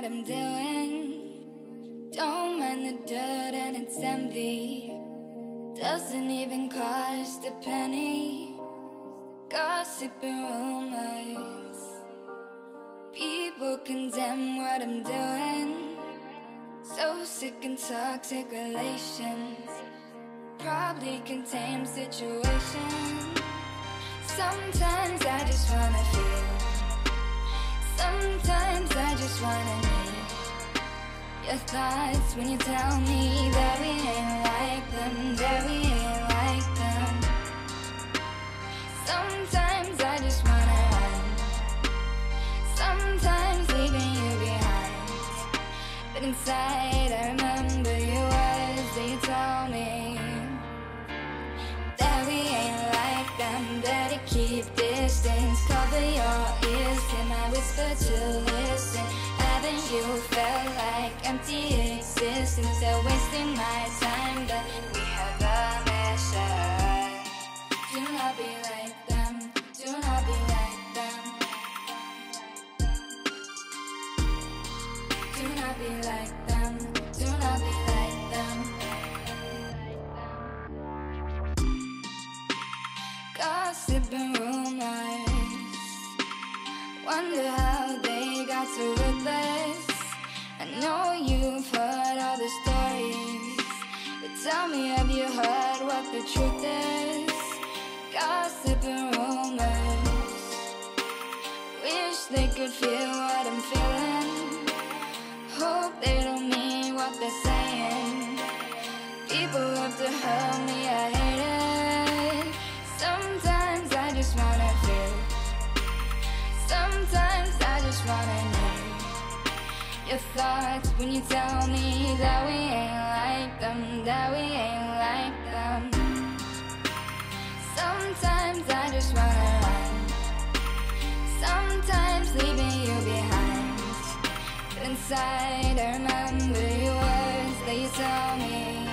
What I'm doing. Don't mind the dirt and it's envy. Doesn't even cost a penny. Gossip and rumors. People condemn what I'm doing. So sick and toxic relations. Probably contain situations. Sometimes I just wanna feel. Sometimes I just wanna need your thoughts when you tell me that we ain't like them, that we ain't like them. Sometimes I just wanna run. Sometimes leaving you behind. But inside I remember your words that you told me them. Better keep distance, cover your ears. Hear I whisper to listen. Haven't you felt like empty existence? They're wasting my time, but Gossip and rumors. Wonder how they got so ruthless. I know you've heard all the stories, but tell me, have you heard what the truth is? Gossip and rumors. Wish they could feel what I'm feeling. Hope they don't mean what they're saying. People love to hurt me, tell me that we ain't like them, that we ain't like them. Sometimes I just wanna run. Sometimes leaving you behind. But inside I remember your words that you tell me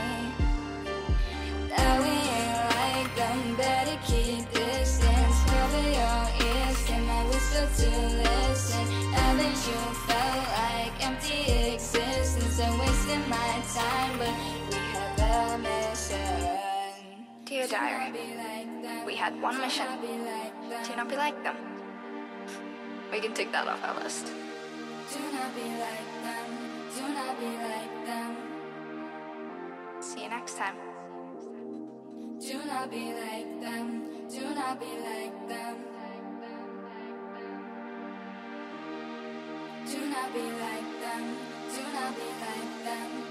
that we ain't like them. Better keep distance, cover your ears, and my whisper to listen. Haven't you felt like empty existence and wasting my time? But we have a mission. Dear Diary, we had one mission. Do not be like them. We can take that off our list. Do not be like them. Do not be like them. See you next time. Do not be like them. Do not be like them. Not be like them. Do not be like them.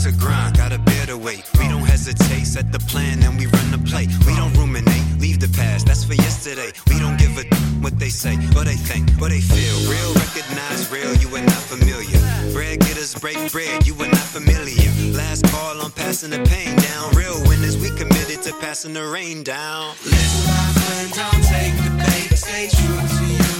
It's a grind, gotta bear the weight. We don't hesitate, set the plan and we run the play. We don't ruminate, leave the past, that's for yesterday. We don't give a what they say, or they think, or they feel. Real recognize real, you are not familiar. Bread getters break bread, you are not familiar. Last call on passing the pain down. Real winners, we committed to passing the rain down. Listen, my friend, don't take the bait. Stay true to you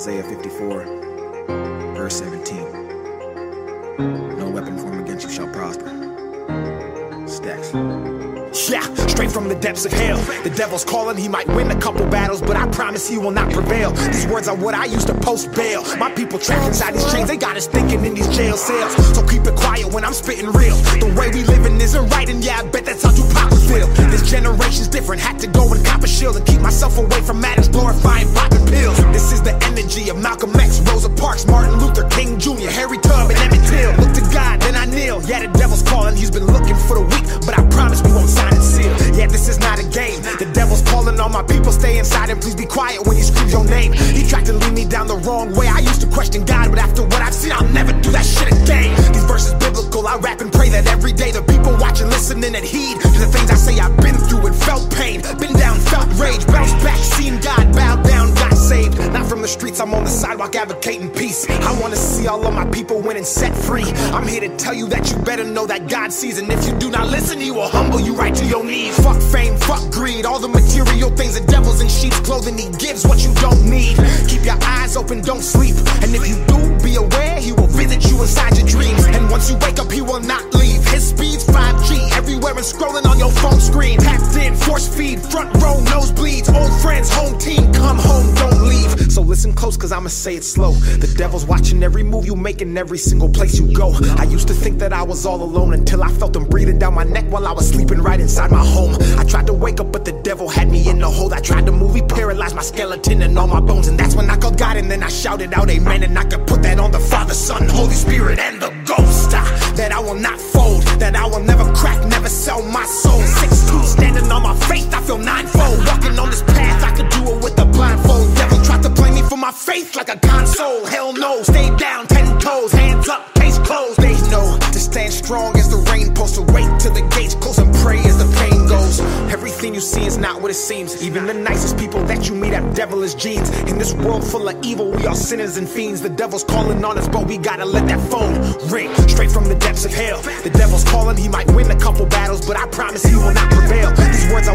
Isaiah 54, verse 17. No weapon formed against you shall prosper. Stacks. Yeah, straight from the depths of hell. The devil's calling, he might win a couple battles, but I promise he will not prevail. These words are what I used to post bail. My people trapped inside these chains, they got us thinking in these jail cells. So keep it quiet when I'm spitting real. The way we living isn't right, and yeah, I bet that's how Tupac would feel. This generation's different, had to go and cop a shield and keep myself away from matters glorifying popping pills. This is the energy of Malcolm X, Rosa Parks, Martin Luther King Jr., Harry Tub, and Emmett Till. Look to God, then I kneel. Yeah, the devil's calling, he's been looking for the weak, but I promise we won't sign and. Yeah, this is not a game. The devil's calling on my people, stay inside and please be quiet when he screams your name. He tried to lead me down the wrong way. I used to question God, but after what I've seen, I'll never do that shit again. These verses biblical, I rap and pray that every day the people watching, listening, and heed to the things I say I've been through and felt pain, been down, felt rage, bounced back, seen God, bowed down, got saved. Not from the streets, I'm on the sidewalk advocating peace. I wanna see all of my people winning set free. I'm here to tell you that you better know that God sees, and if you do not listen, He will humble you right to your knees. Fuck fame, fuck greed, all the material things, the devil's in sheep's clothing. He gives what you don't need. Keep your eyes open, don't sleep, and if you do, be aware He will visit you inside your dreams. And once you wake up, He will not leave. His speed's 5G, everywhere and scrolling on your phone screen. Tapped in, force feed, front row, nosebleeds, old friends, home team, come home, don't leave. So listen close, cause I'ma say it slow. The devil's watching every move you make in every single place you go. I used to think that I was all alone until I felt him breathing down my neck while I was sleeping right inside my home. I tried to wake up, but the devil had me in the hole. I tried to move, he paralyzed my skeleton and all my bones. And that's when I called God, and then I shouted out, Amen. And I could put that on the Father, Son, Holy Spirit, and the Ghost. Ah, that I will not fold, that I will never crack, never sell my soul. Six two, standing on my faith, I feel ninefold. Walking on this path, I could do it with a blindfold. For my faith like a console. Hell no, stay down, ten toes, hands up, case closed. They know to stand strong as the rain post, to wait till the gates close and pray as the pain goes. Everything you see is not what it seems. Even the nicest people that you meet have devilish genes. In this world full of evil, we are sinners and fiends. The devil's calling on us, but we gotta let that phone ring. Straight from the depths of hell. The devil's calling, he might win a couple battles, but I promise he will not prevail. These words I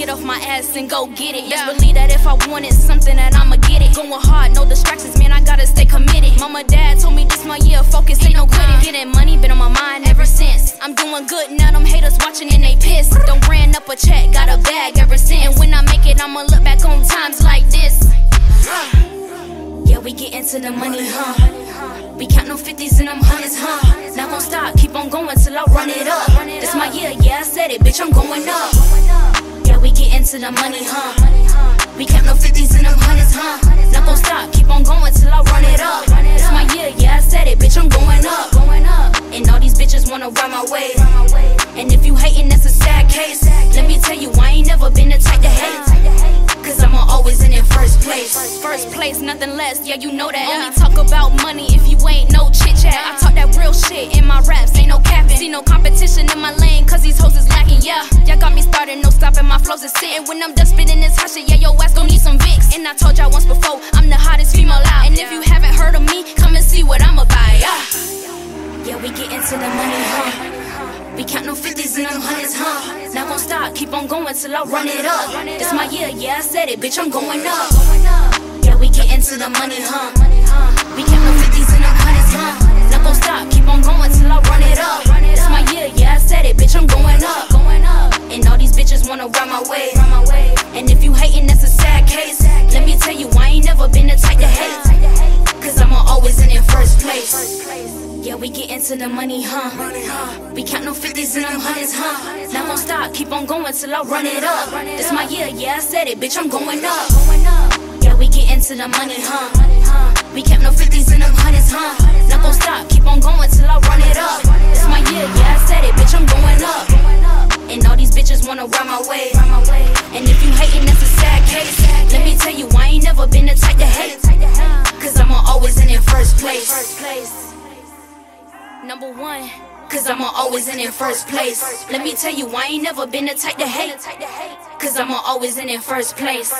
get off my ass and go get it. Best believe that if I wanted something, that I'ma get it. Going hard, no distractions, man, I gotta stay committed. Mama, dad told me this my year, focus, ain't no quitting. Getting money, been on my mind ever since. I'm doing good, now them haters watching and they pissed. Don't ran up a check, got a bag ever since. And when I make it, I'ma look back on times like this. Yeah, we get into the money, huh? We count no 50s and them hundreds, huh? Not gon' stop, keep on going till I run it up. This my year, yeah, I said it, bitch, I'm going up. Yeah, we get into the money, huh? We count no 50s and them hundreds, huh? Not gon' stop, keep on going till I run it up. This my year, yeah, I said it, bitch, I'm going up. And all these bitches wanna ride my way. And if you hating, that's a sad case. Let me tell you, I ain't never been the type to hate. Cause I'ma always in it first place. First place, nothing less, yeah, you know that. Uh-huh. Only talk about money if you ain't no chit chat. I talk that real shit in my raps, ain't no capping. See no competition in my lane, cause these hoes is lacking, yeah. Y'all got me started, no stopping, my flows is sitting. When I'm done spitting this hot shit, yeah, your ass gon' need some Vicks. And I told y'all once before, I'm the hottest female out. And if you haven't heard of me, come and see what I'm about, yeah. Yeah, we get into the money, huh? We count no 50s and them hundreds, huh? Not gon' stop, keep on going till I run it up. This my year, yeah, I said it, bitch, I'm going up. We get into the money, huh? We count no 50s and them hundreds, huh? Not stop, keep on going till I run it up. This my year, yeah, I said it, bitch, I'm going up. And all these bitches wanna ride my way. And if you hating, that's a sad case. Let me tell you, I ain't never been the type to hate. Cause I'ma always in it first place. Yeah, we get into the money, huh? We count no 50s and them hundreds, huh? Not stop, keep on going till I run it up. This my year, yeah, I said it, bitch, I'm going up. Yeah, we get into the money, huh? We kept no 50s and them hundreds, huh? Not gon' stop, keep on going till I run it up. It's my year, yeah, I said it, bitch, I'm going up. And all these bitches wanna ride my way. And if you hating, that's a sad case. Let me tell you, I ain't never been the type to hate. Cause I'ma always in it first place. Number one. Cause I'ma always in it first place. Let me tell you, I ain't never been the type to hate. Cause I'ma always in it first place.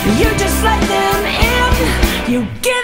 You just let them in, you give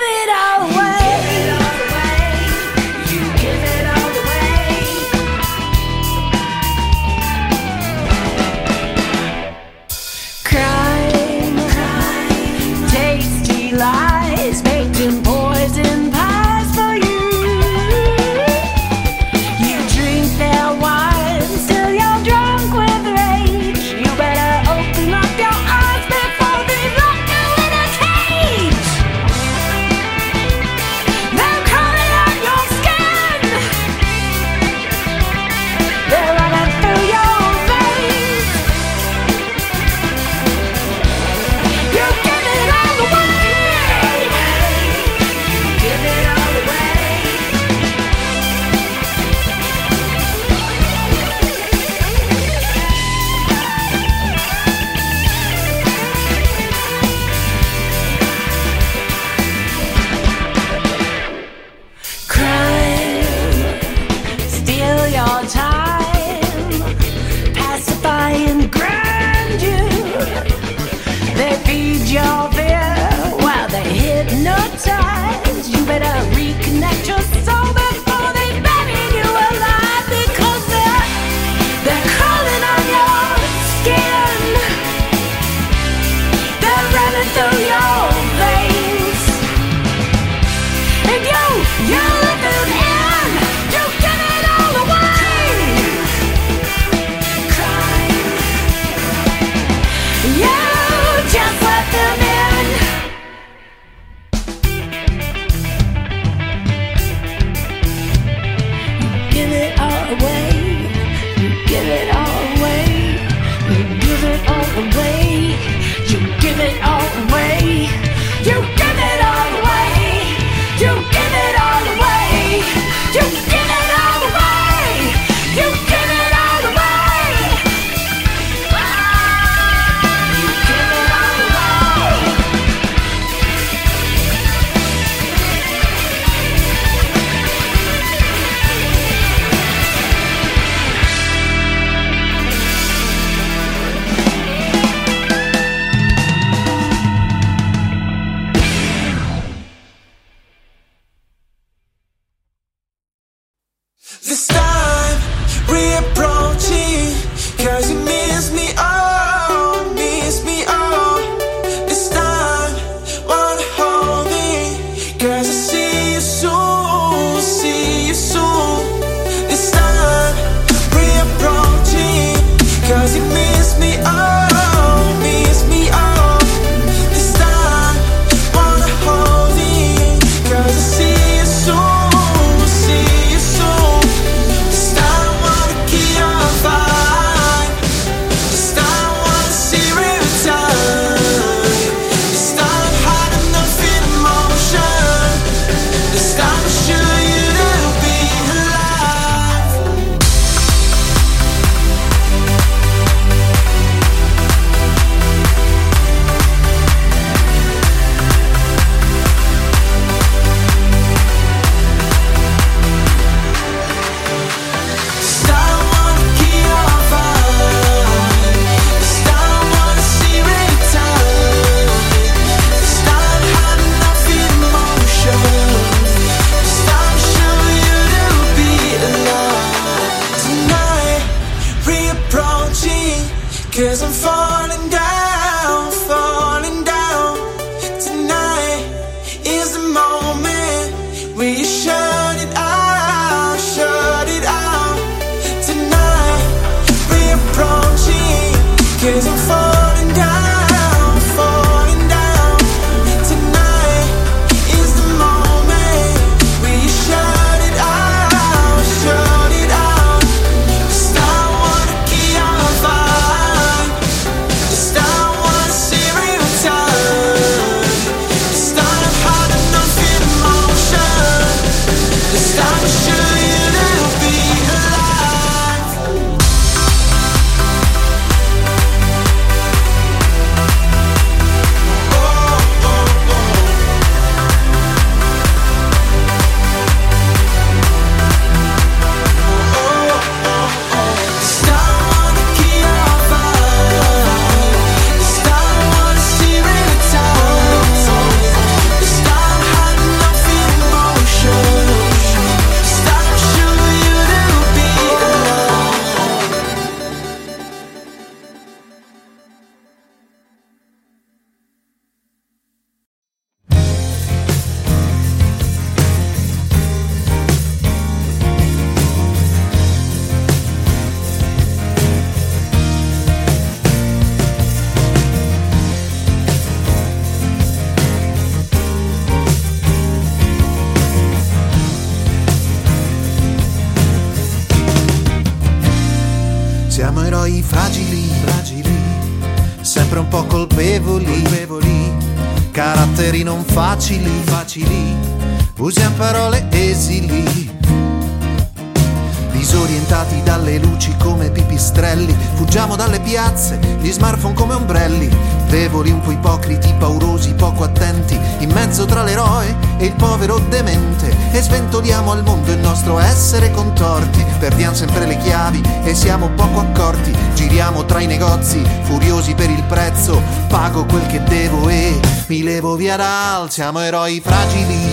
siamo eroi fragili.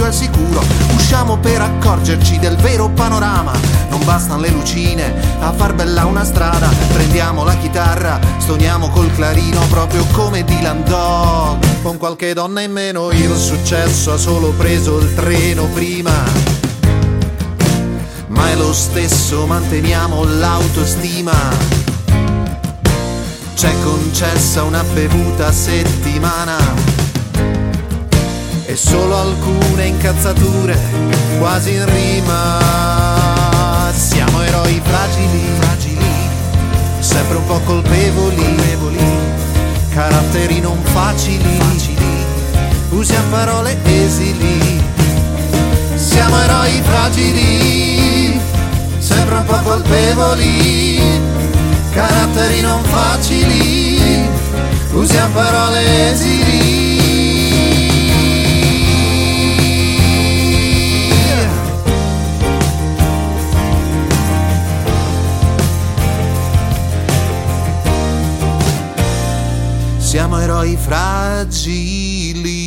spirito al sicuro. Usciamo per accorgerci del vero panorama. Non bastano le lucine a far bella una strada. Prendiamo la chitarra, stoniamo col clarino proprio come Dylan Dog. Con qualche donna in meno il successo ha solo preso il treno prima. Ma è lo stesso, manteniamo l'autostima. C'è concessa una bevuta settimana e solo alcune incazzature quasi in rima. Siamo eroi fragili, fragili, sempre un po' colpevoli, colpevoli. caratteri non facili, facili, usiamo parole esili. Siamo eroi fragili, sempre un po' colpevoli, caratteri non facili, usiamo parole esili. e fragil.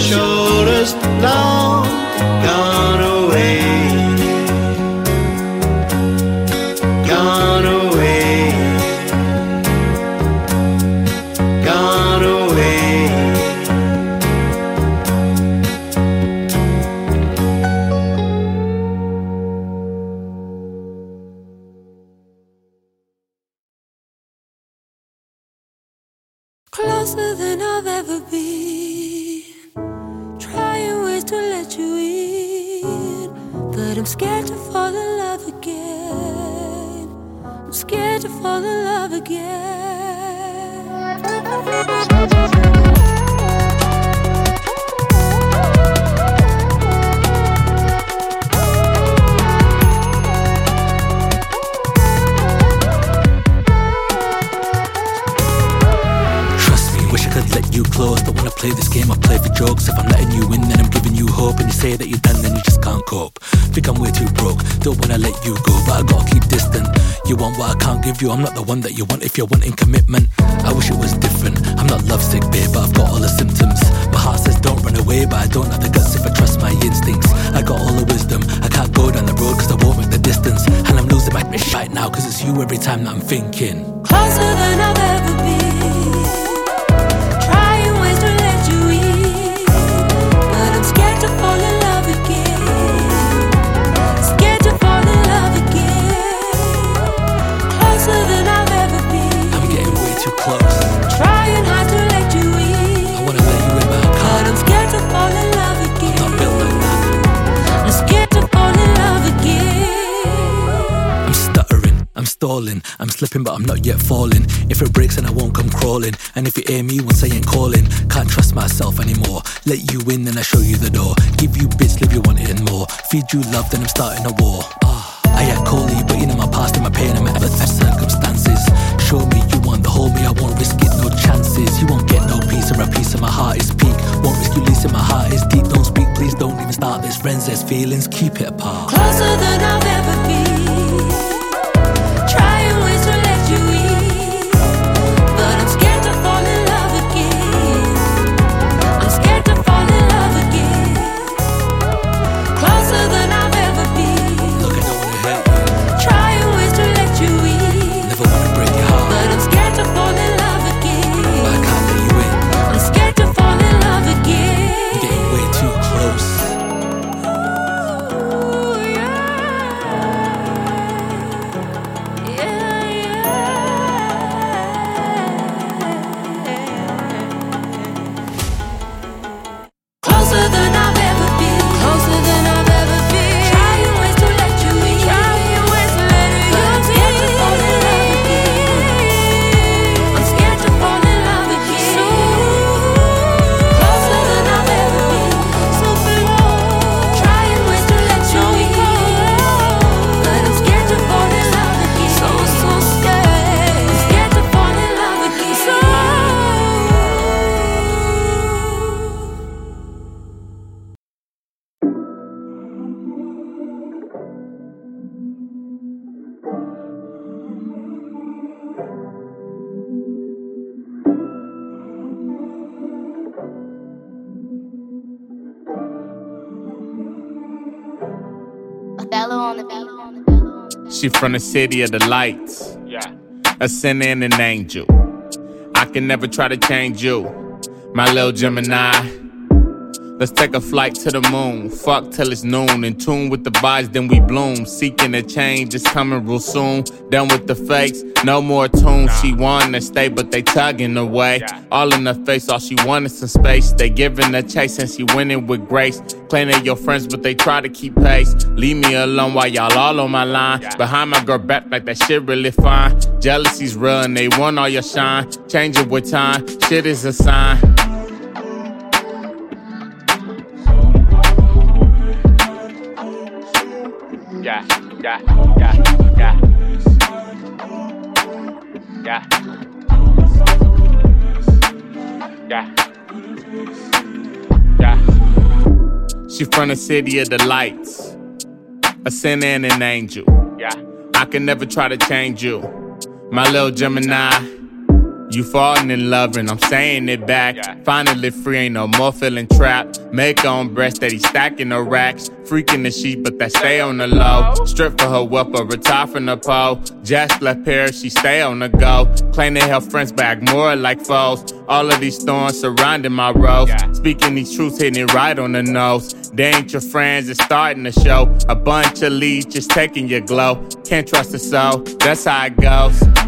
Shoulders long gone you, I'm not the one that you want if you're wanting commitment. I wish it was different. I'm not lovesick, babe, but I've got all the symptoms. My heart says don't run away, but I don't have the guts if I trust my instincts. I got all the wisdom, I can't go down the road cause I won't make the distance. And I'm losing my shit right now cause it's you every time that I'm thinking. Closer than I've ever not yet falling. If it breaks, then I won't come crawling. And if you hear me once I ain't calling, can't trust myself anymore. Let you in, then I show you the door. Give you bits, leave you wanting more. Feed you love, then I'm starting a war. Ah, I act coldly, but you know my past and my pain and my ever circumstances. Show me you want the whole me, I won't risk it, no chances. You won't get no peace, or a piece of my heart is peak. Won't risk you leasing my heart is deep. Don't speak, please don't even start. There's friends, there's feelings, keep it apart. Closer than I've ever been. She from the city of the lights. Yeah. A sinner and an angel. I can never try to change you. My little Gemini. Let's take a flight to the moon. Fuck till it's noon. In tune with the vibes, then we bloom. Seeking a change it's coming real soon. Done with the fakes, no more tunes. She wanna stay, but they tugging away. All in her face, all she want is some space. They giving a chase and she winning with grace. Claim they your friends, but they try to keep pace. Leave me alone while y'all all on my line. Behind my girl back like that shit really fine. Jealousy's real and they want all your shine. Change it with time, shit is a sign. Yeah, yeah, yeah, yeah. Yeah. Yeah. She from the city of the lights. A sinner and an angel. Yeah. I can never try to change you. My little Gemini. You falling in love and I'm saying it back. Finally free, ain't no more feeling trapped. Make on breast that he stacking the racks. Freaking the sheep, but that stay on the low. Strip for her wealth, but retire from the pole. Just left Paris, she stay on the go. Claim they help friends back more like foes. All of these thorns surrounding my rose. Speaking these truths, hitting it right on the nose. They ain't your friends, it's starting to show. A bunch of leads just taking your glow. Can't trust a soul, that's how it goes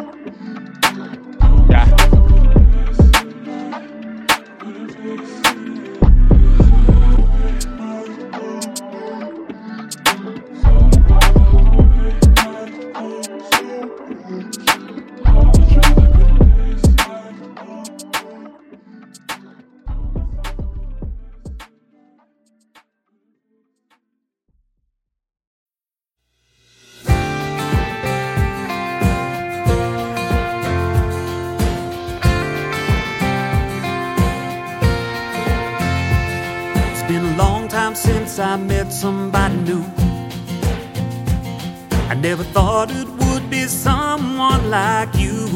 I met somebody new. I never thought it would be someone like you.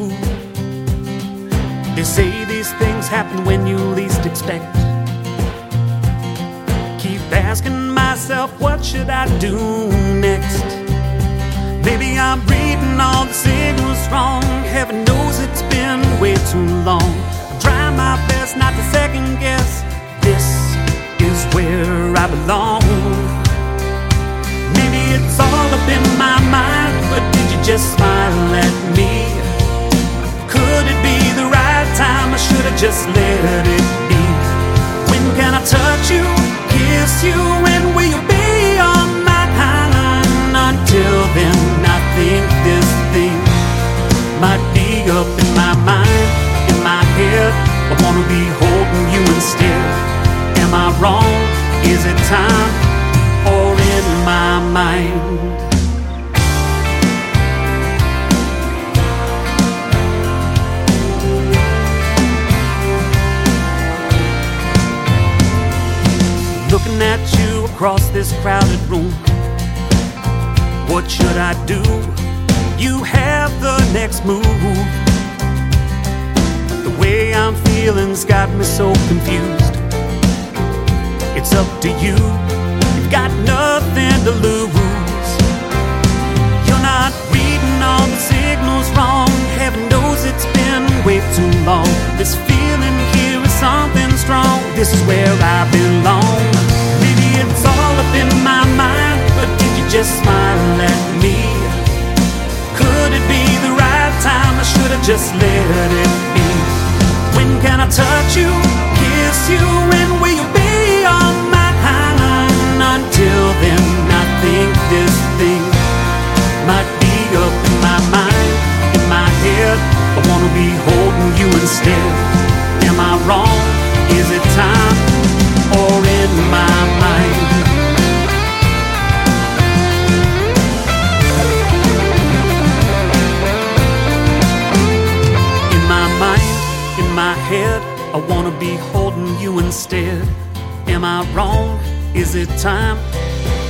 They say these things happen when you least expect. Keep asking myself, what should I do next? Maybe I'm reading all the signals wrong. Heaven knows it's been way too long. I'm trying my best not to second guess. Where I belong. Maybe it's all up in my mind, but did you just smile at me? Could it be the right time? I should have just let it be. When can I touch you, kiss you, and will you be on my mind? Until then, I think this thing might be up in my mind, in my head. I wanna be holding you instead. Am I wrong? Is it time or in my mind? Looking at you across this crowded room. What should I do? You have the next move. The way I'm feeling's got me so confused. It's up to you. You've got nothing to lose. You're not reading all the signals wrong. Heaven knows it's been way too long. This feeling here is something strong. This is where I belong. Maybe it's all up in my mind, but did you just smile at me? Could it be the right time? I should have just let it be. When can I touch you, kiss you, and this thing might be up in my mind, in my head. I wanna be holding you instead. Am I wrong? Is it time or in my mind? In my mind, in my head, I wanna be holding you instead. Am I wrong? Is it time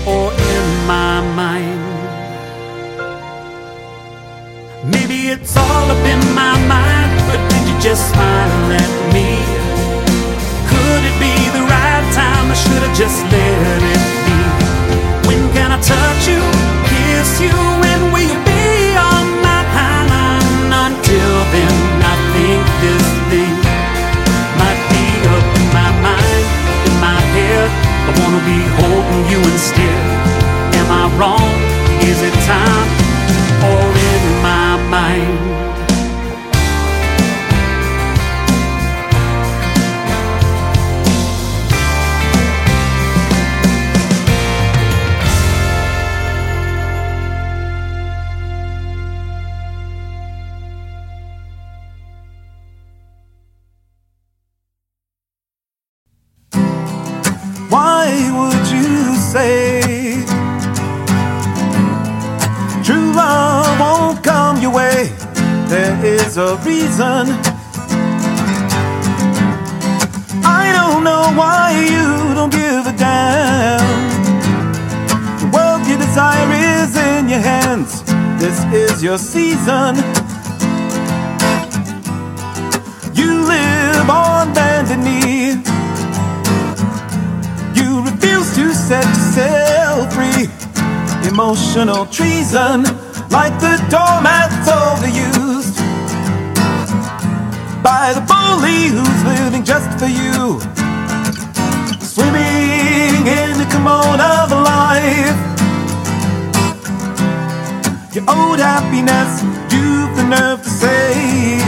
or in my mind? Maybe it's all up in my mind, but did you just smile at me? Could it be the right time? I should have just let it be. When can I touch you, kiss you, and will you be wanna be holding you instead. Am I wrong? Is it time or in my mind? Reason. I don't know why you don't give a damn. The world you desire is in your hands. This is your season. You live on bended knee. You refuse to set yourself free. Emotional treason, like the doormats overused by the bully who's living just for you. Swimming in the kimono of life. Your old happiness, you've the nerve to say.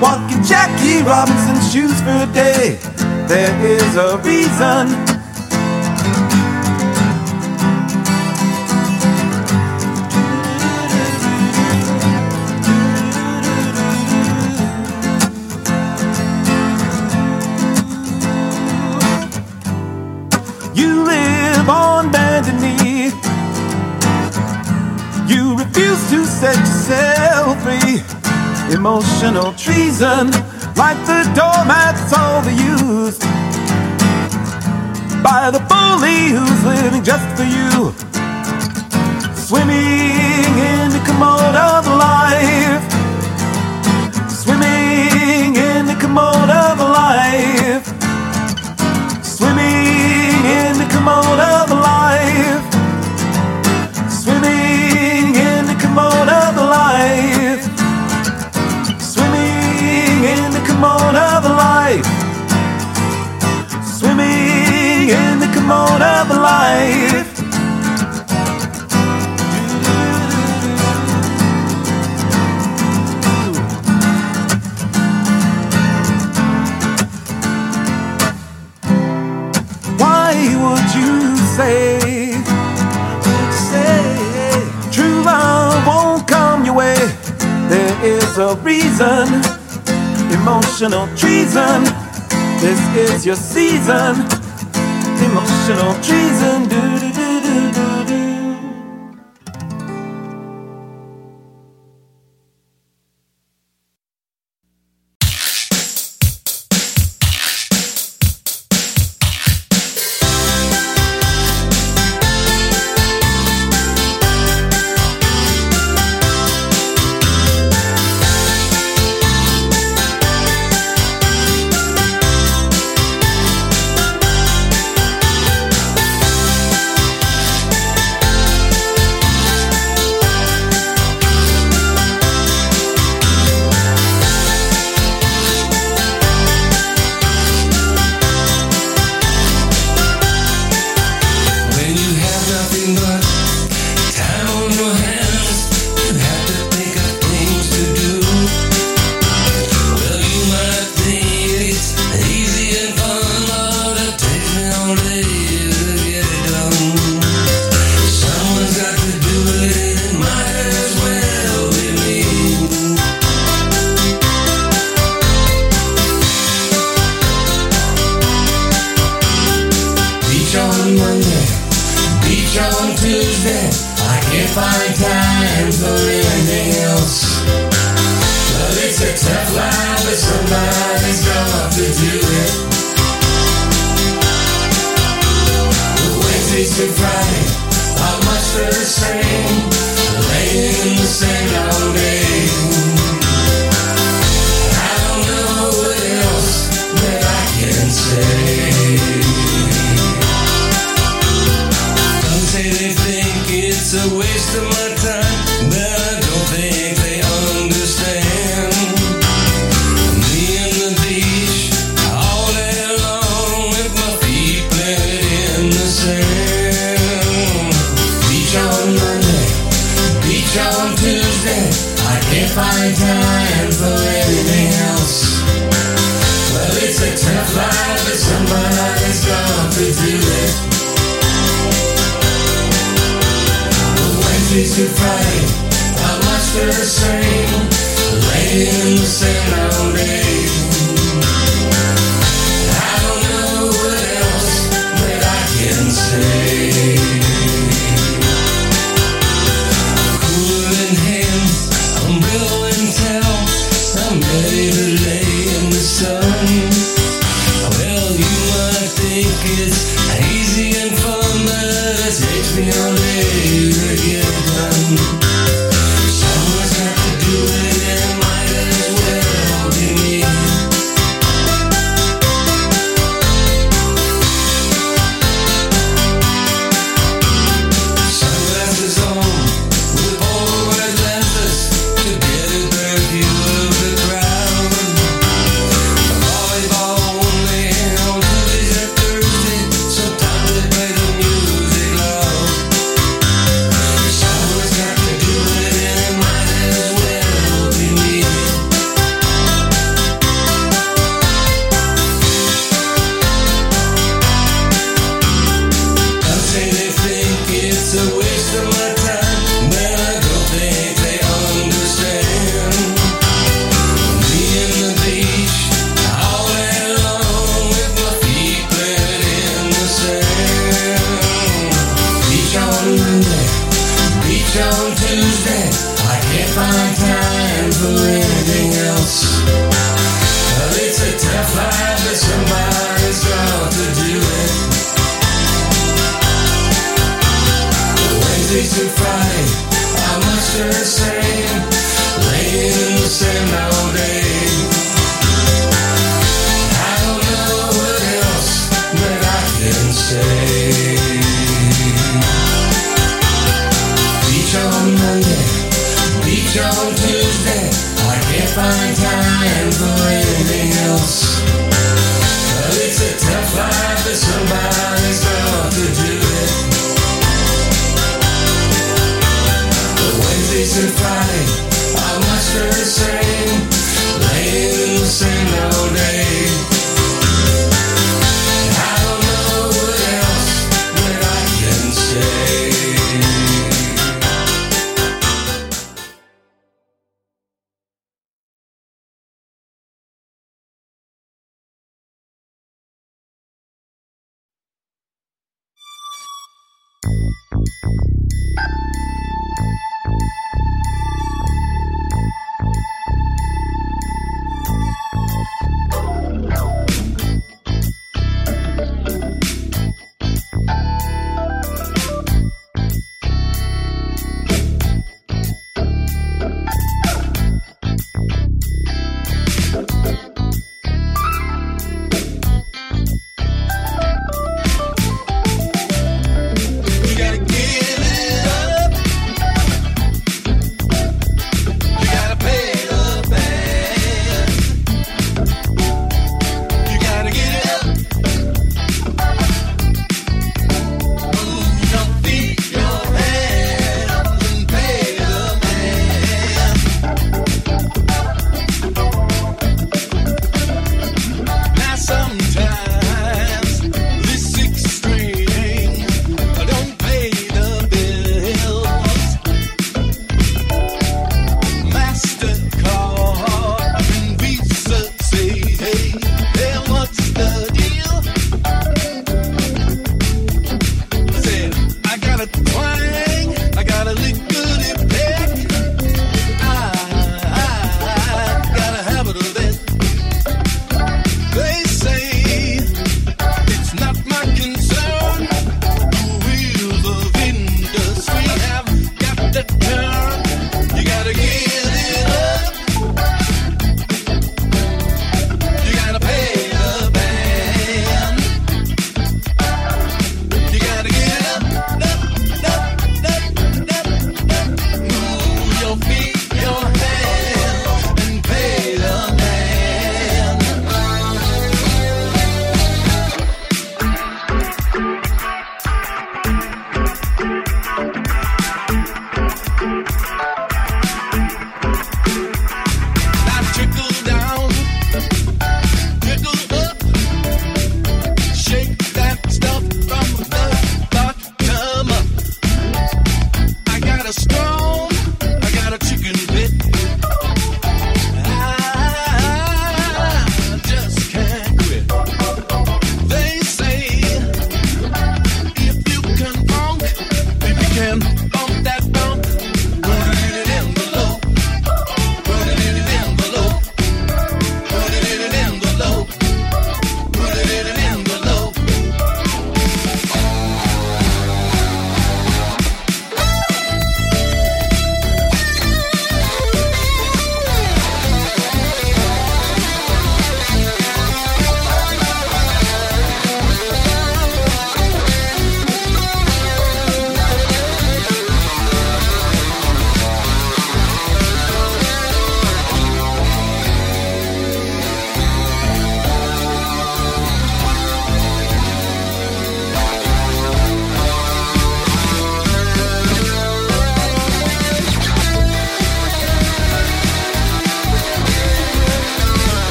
Walking Jackie Robinson's shoes for a day. There is a reason. Set yourself free. Emotional treason, like the doormats overused by the bully who's living just for you. Swimming commode of life. Why would you say, say, true love won't come your way? There is a reason, emotional treason. This is your season, emotional treason. All day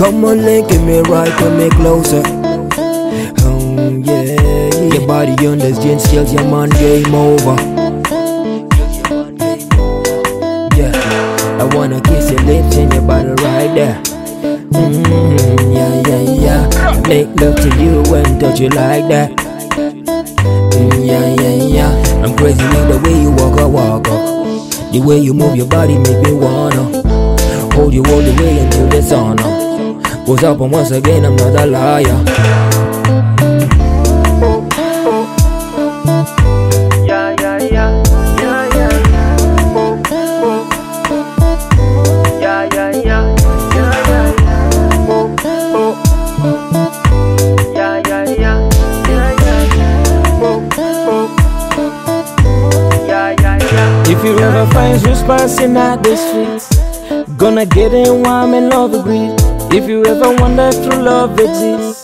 come on, linking me right, come me closer. Um, yeah. Your body gin skills, your man game over. Yeah, I wanna kiss your lips and your body right there. Mm, yeah, yeah, yeah. Make love to you and touch you like that. Mm, yeah, yeah, yeah. I'm crazy with the way you walk, a walk, uh. The way you move your body make me wanna hold you all the way until the sun uh. Goes up. And once again, I'm not a liar. Yeah, yeah, yeah. If you ever find you passing out the streets, gonna get in warm and love agree. If you ever wonder if true love exists,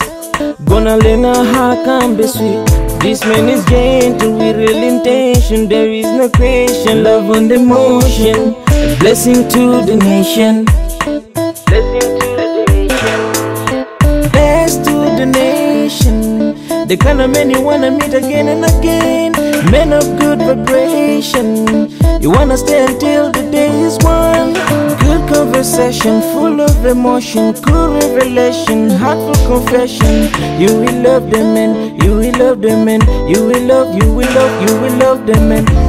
gonna learn how can be sweet. This man is gentle with real intention. There is no question, love on the motion. Blessing to the nation. Blessing to the nation. Bless to the nation. The kind of men you wanna meet again and again. Men of good vibration. You wanna stay until the day is one. Good conversation, full of emotion, cool revelation, heartful confession. You will love them men, you will love them men, you will love, you will love, you will love them men.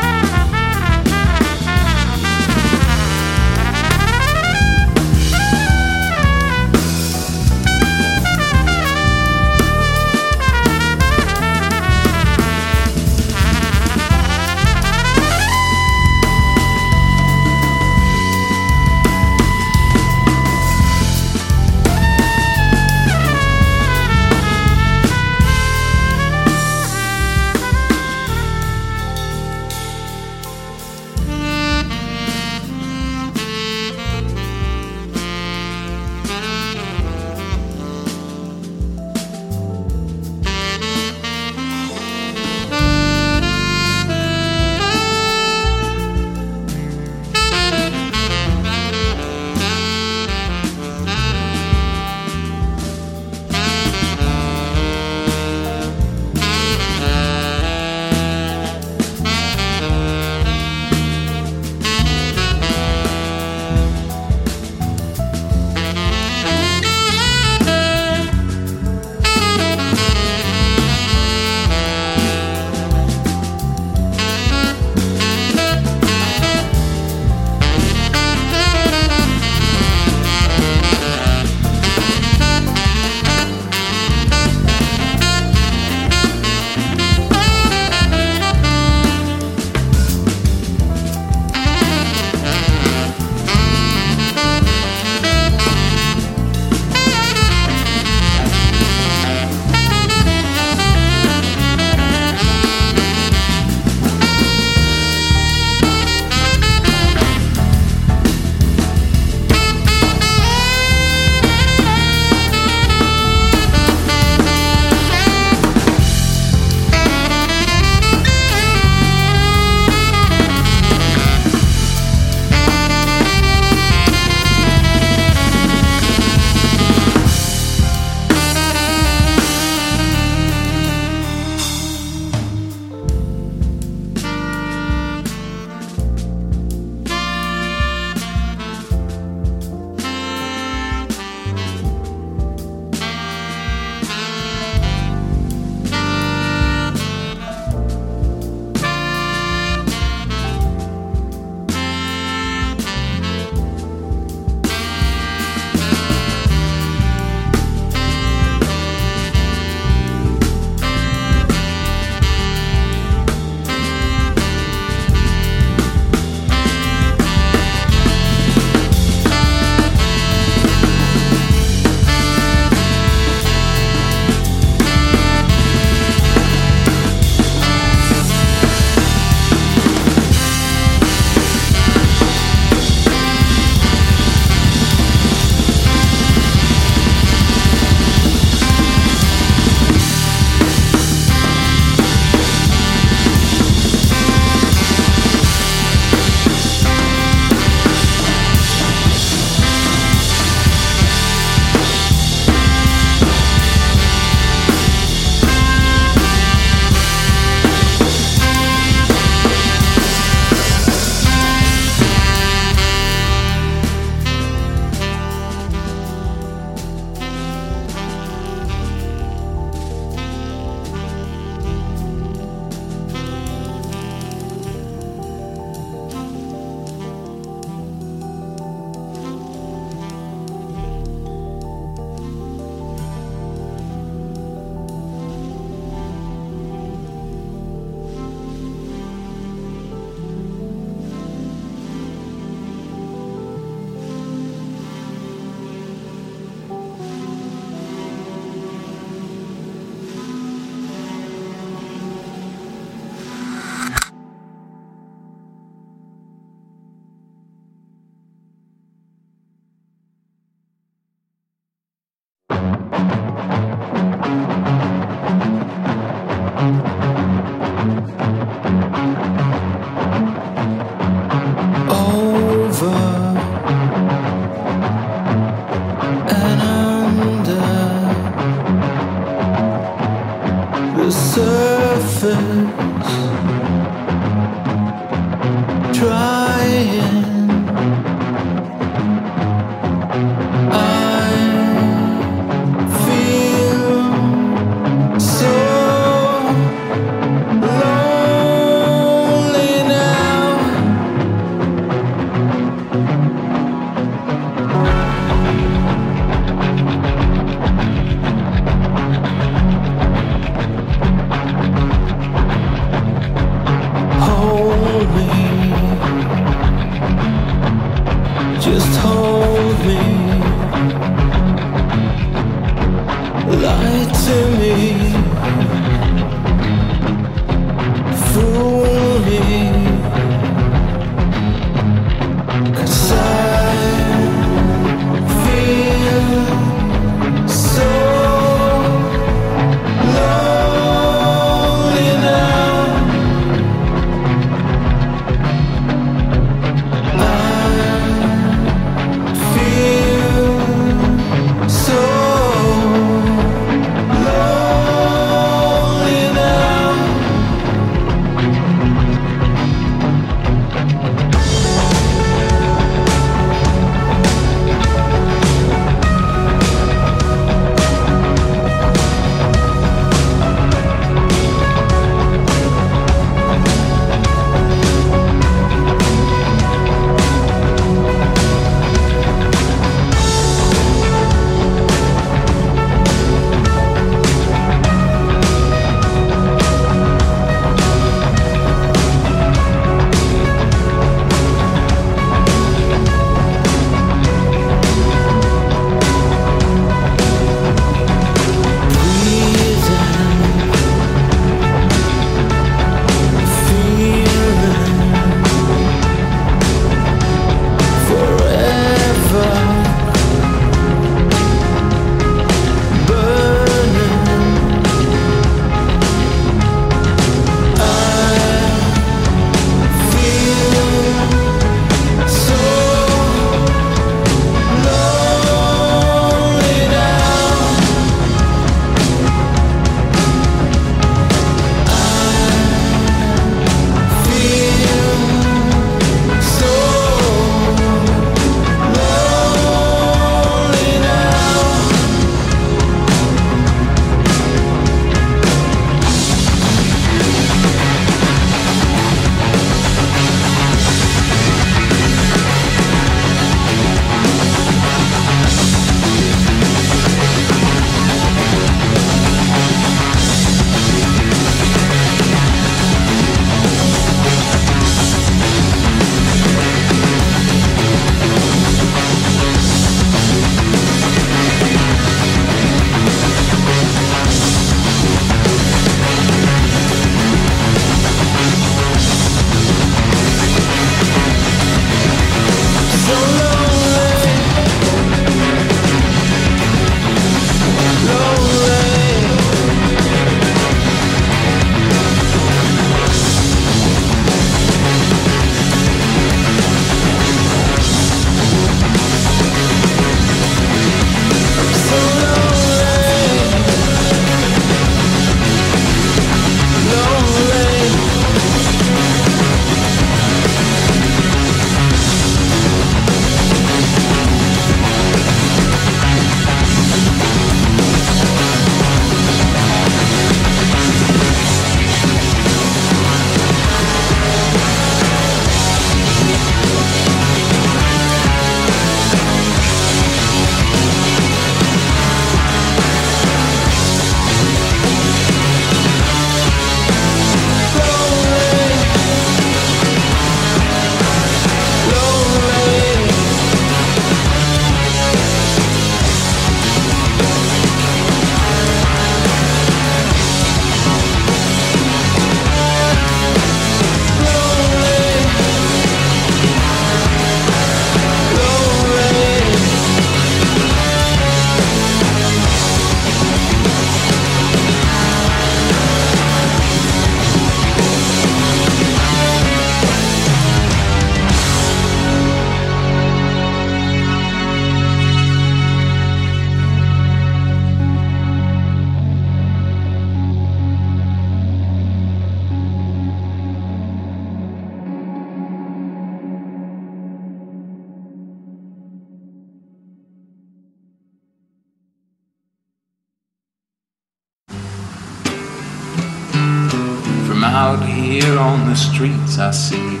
Out here on the streets, I see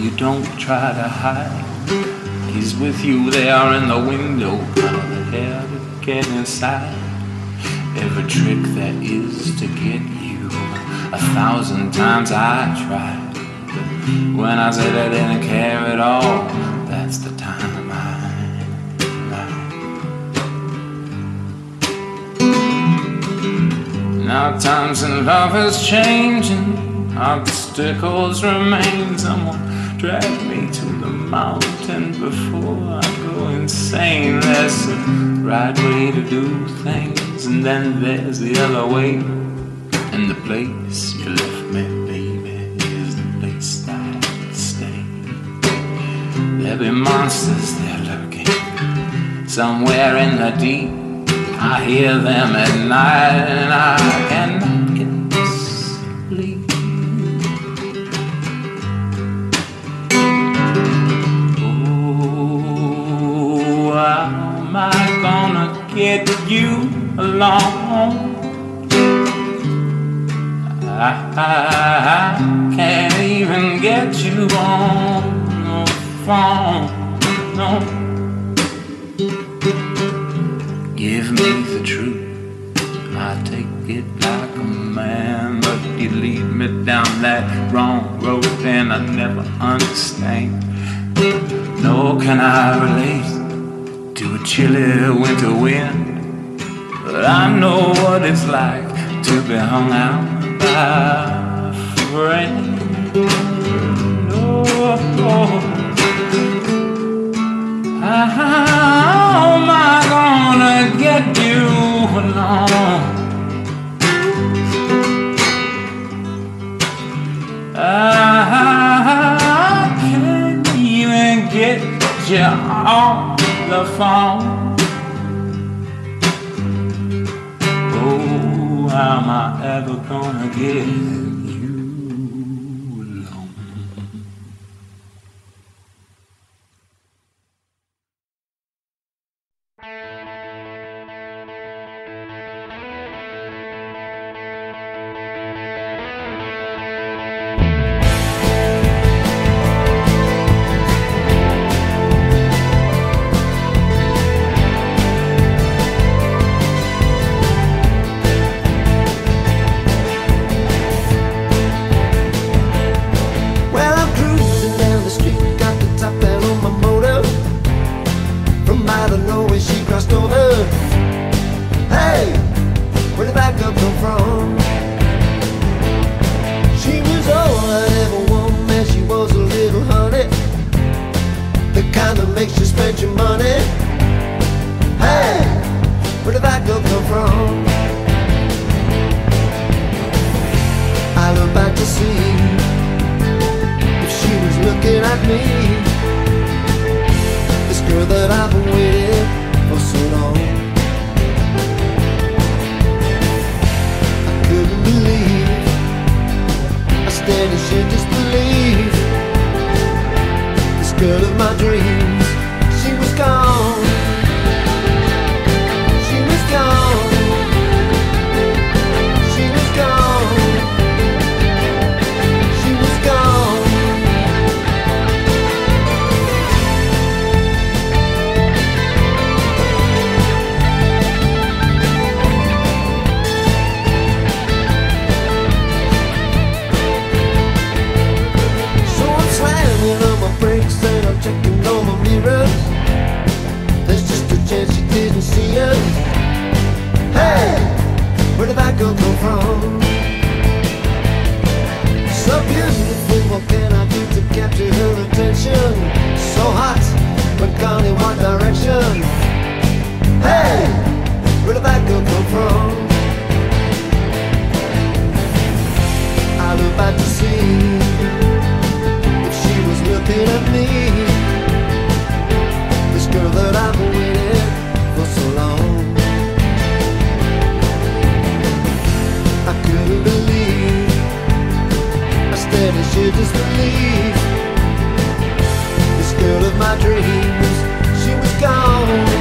you. Don't try to hide. He's with you there in the window, kinda there to get inside. Every trick there is to get you. A thousand times I tried. But when I said I didn't care at all, that's the time Now times and love is changing, obstacles remain. Someone drag me to the mountain before I go insane. There's a right way to do things, and then there's the other way. And the place you left me, baby, is the place I'll stay. There be monsters there lurking somewhere in the deep. I hear them at night and I sleep. Oh, how am I gonna get you along? I, I, I can't even get you on the phone. No. Give me the truth. I take it like a man, but you lead me down that wrong road, and I never understand. Nor can I relate to a chilly winter wind, but I know what it's like to be hung out by a friend. Oh, oh, oh, how am I gonna get you along? I can't even get you on the phone. Oh, how am I ever gonna get you kind that makes you spend your money. Hey, where did that girl come from? I look back to see if she was looking at me. This girl that I've been waiting for so long. I couldn't believe. I stared in sheer disbelief. Disbelief. This girl of my dreams, she was gone.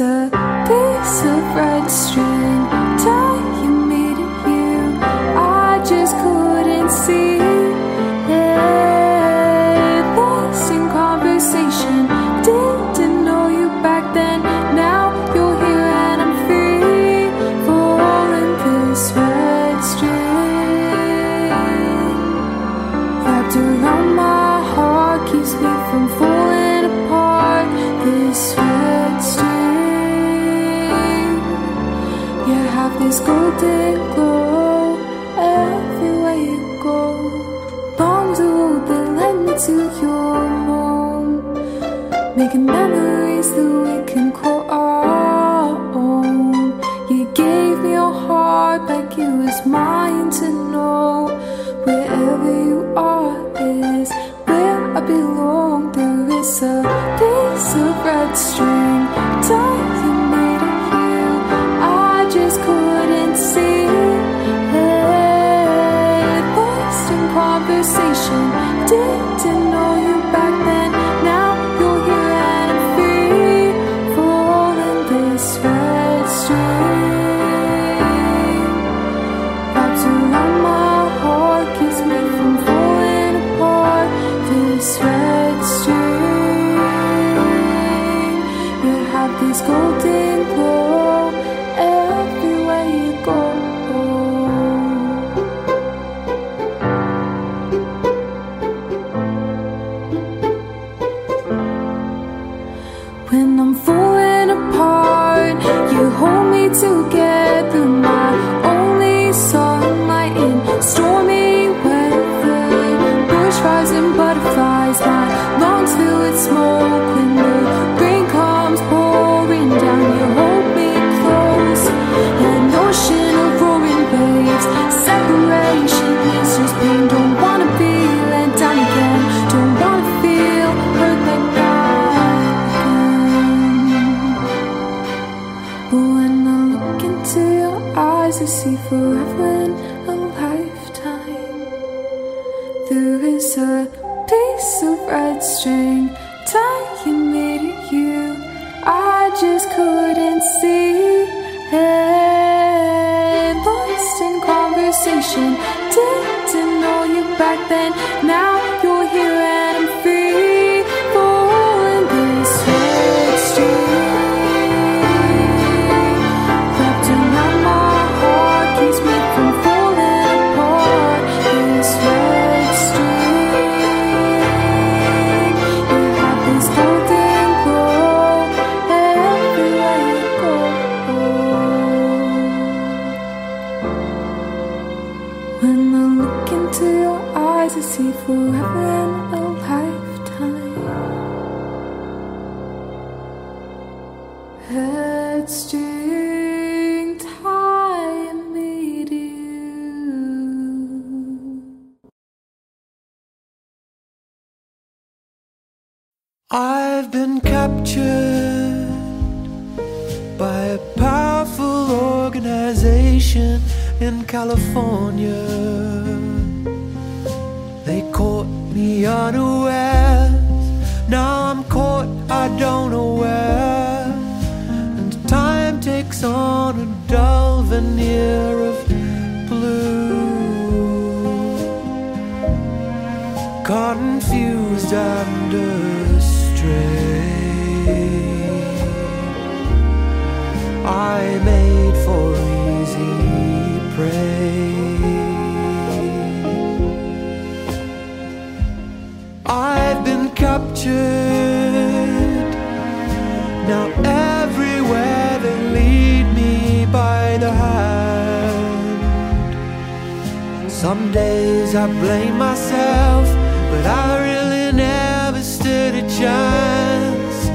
a piece of red string. I'm caught, I don't know where. And time takes on a dull veneer of blue. Confused and astray. I made for easy prey. I've been captured. Some days I blame myself, but I really never stood a chance.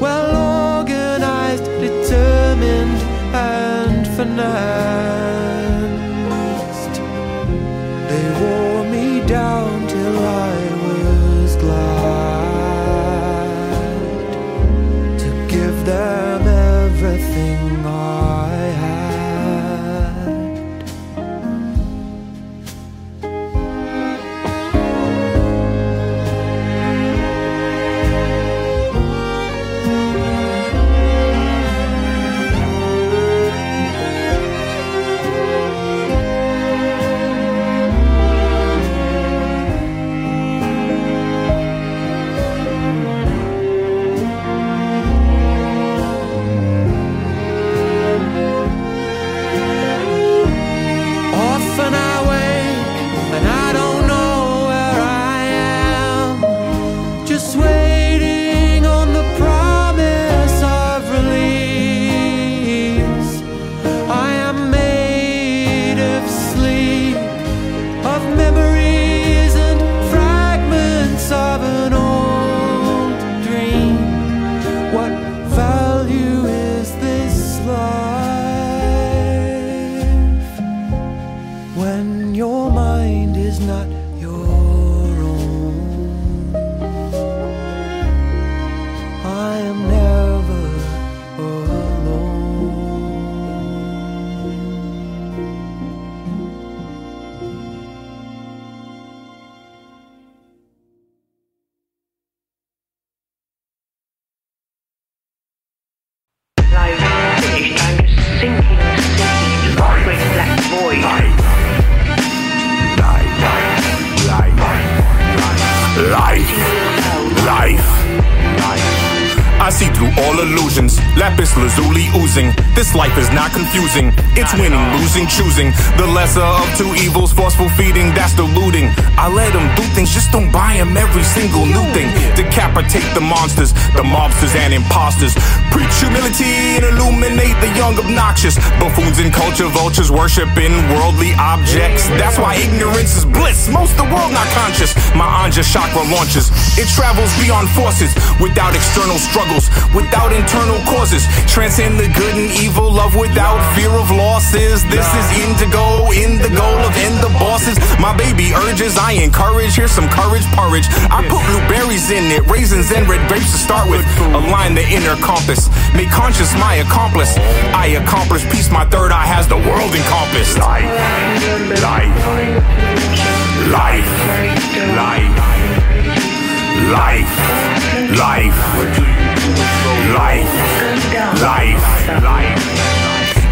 Well organized, determined, and financed. They wore me down lapis lazuli oozing. This life is not confusing. It's winning, losing, choosing. The lesser of two evils, forceful feeding, that's deluding. I let them do things, just don't buy them every single new thing. Decapitate the monsters, the mobsters and imposters. Preach humility and illuminate the young obnoxious. Buffoons and culture vultures worshiping worldly objects. That's why ignorance is bliss. Most the world not conscious. My ajna chakra launches. It travels beyond forces without external struggles, without internal causes. Transcend the good and evil, love without fear of losses. This is indigo, in the goal of end the bosses. My baby urges, I encourage. Here's some courage, porridge. I put blueberries in it, raisins and red grapes to start with. Align the inner compass, make conscious my accomplice. I accomplish peace, my third eye has the world encompassed. Life, life, life, life, life, life, life, life, life.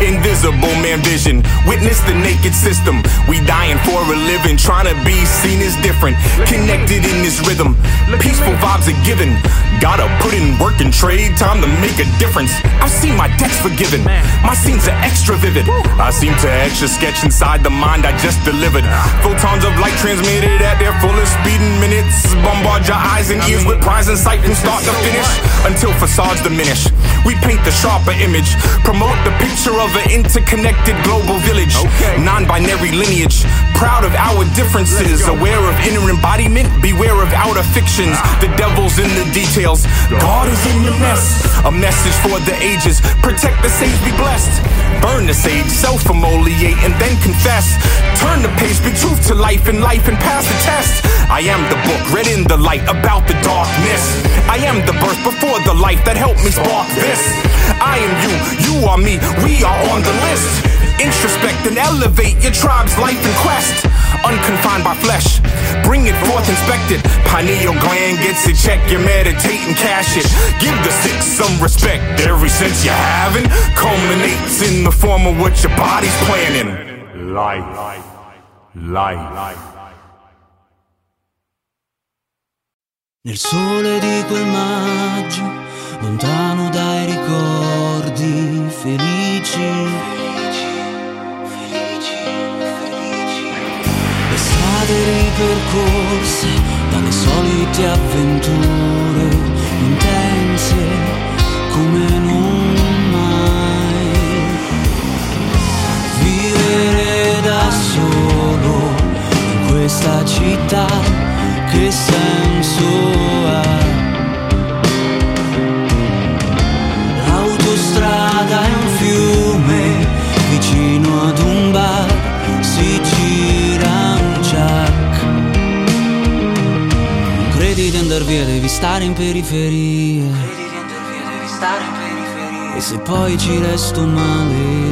Invisible man vision, witness the naked system. We dying for a living, trying to be seen as different. Connected in this rhythm, peaceful vibes are given. Gotta put in work and trade, time to make a difference. I've seen my decks forgiven, my scenes are extra vivid. I seem to etch a sketch inside the mind I just delivered. Photons of light transmitted at their fullest speed in minutes. Bombard your eyes and ears with prize and sight from start to finish until facades diminish. We paint the sharper image, promote the picture of an interconnected global village. Non binary lineage, proud of our differences, aware of inner embodiment, beware of outer fictions. The devil's in the details, God is in the mess. A message for the ages, protect the sage, be blessed. Burn the sage, self immolate, and then confess. Turn the page, be truth to life and life and pass the test. I am the book, read in the light about the darkness. I am the birth before the life that helped me spark this. I am you, you are me, we are on the list. Introspect and elevate your tribe's life and quest. Unconfined by flesh, bring it forth, inspect it. Pineal gland gets it checked, you meditate and cash it. Give the sick some respect. Every sense you're having culminates in the form of what your body's planning. Life, life. Nel sole di quel maggio, lontano dai ricordi felici. Felici, felici, felici. Estate ripercorse dalle solite avventure intense come non mai. Vivere da solo in questa città che senso andar via devi stare in periferia. Credi di andar via devi stare in periferia. E se poi ci resto male.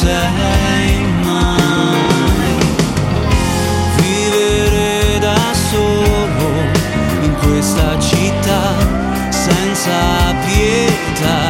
sei mai. Vivere da solo in questa città senza pietà.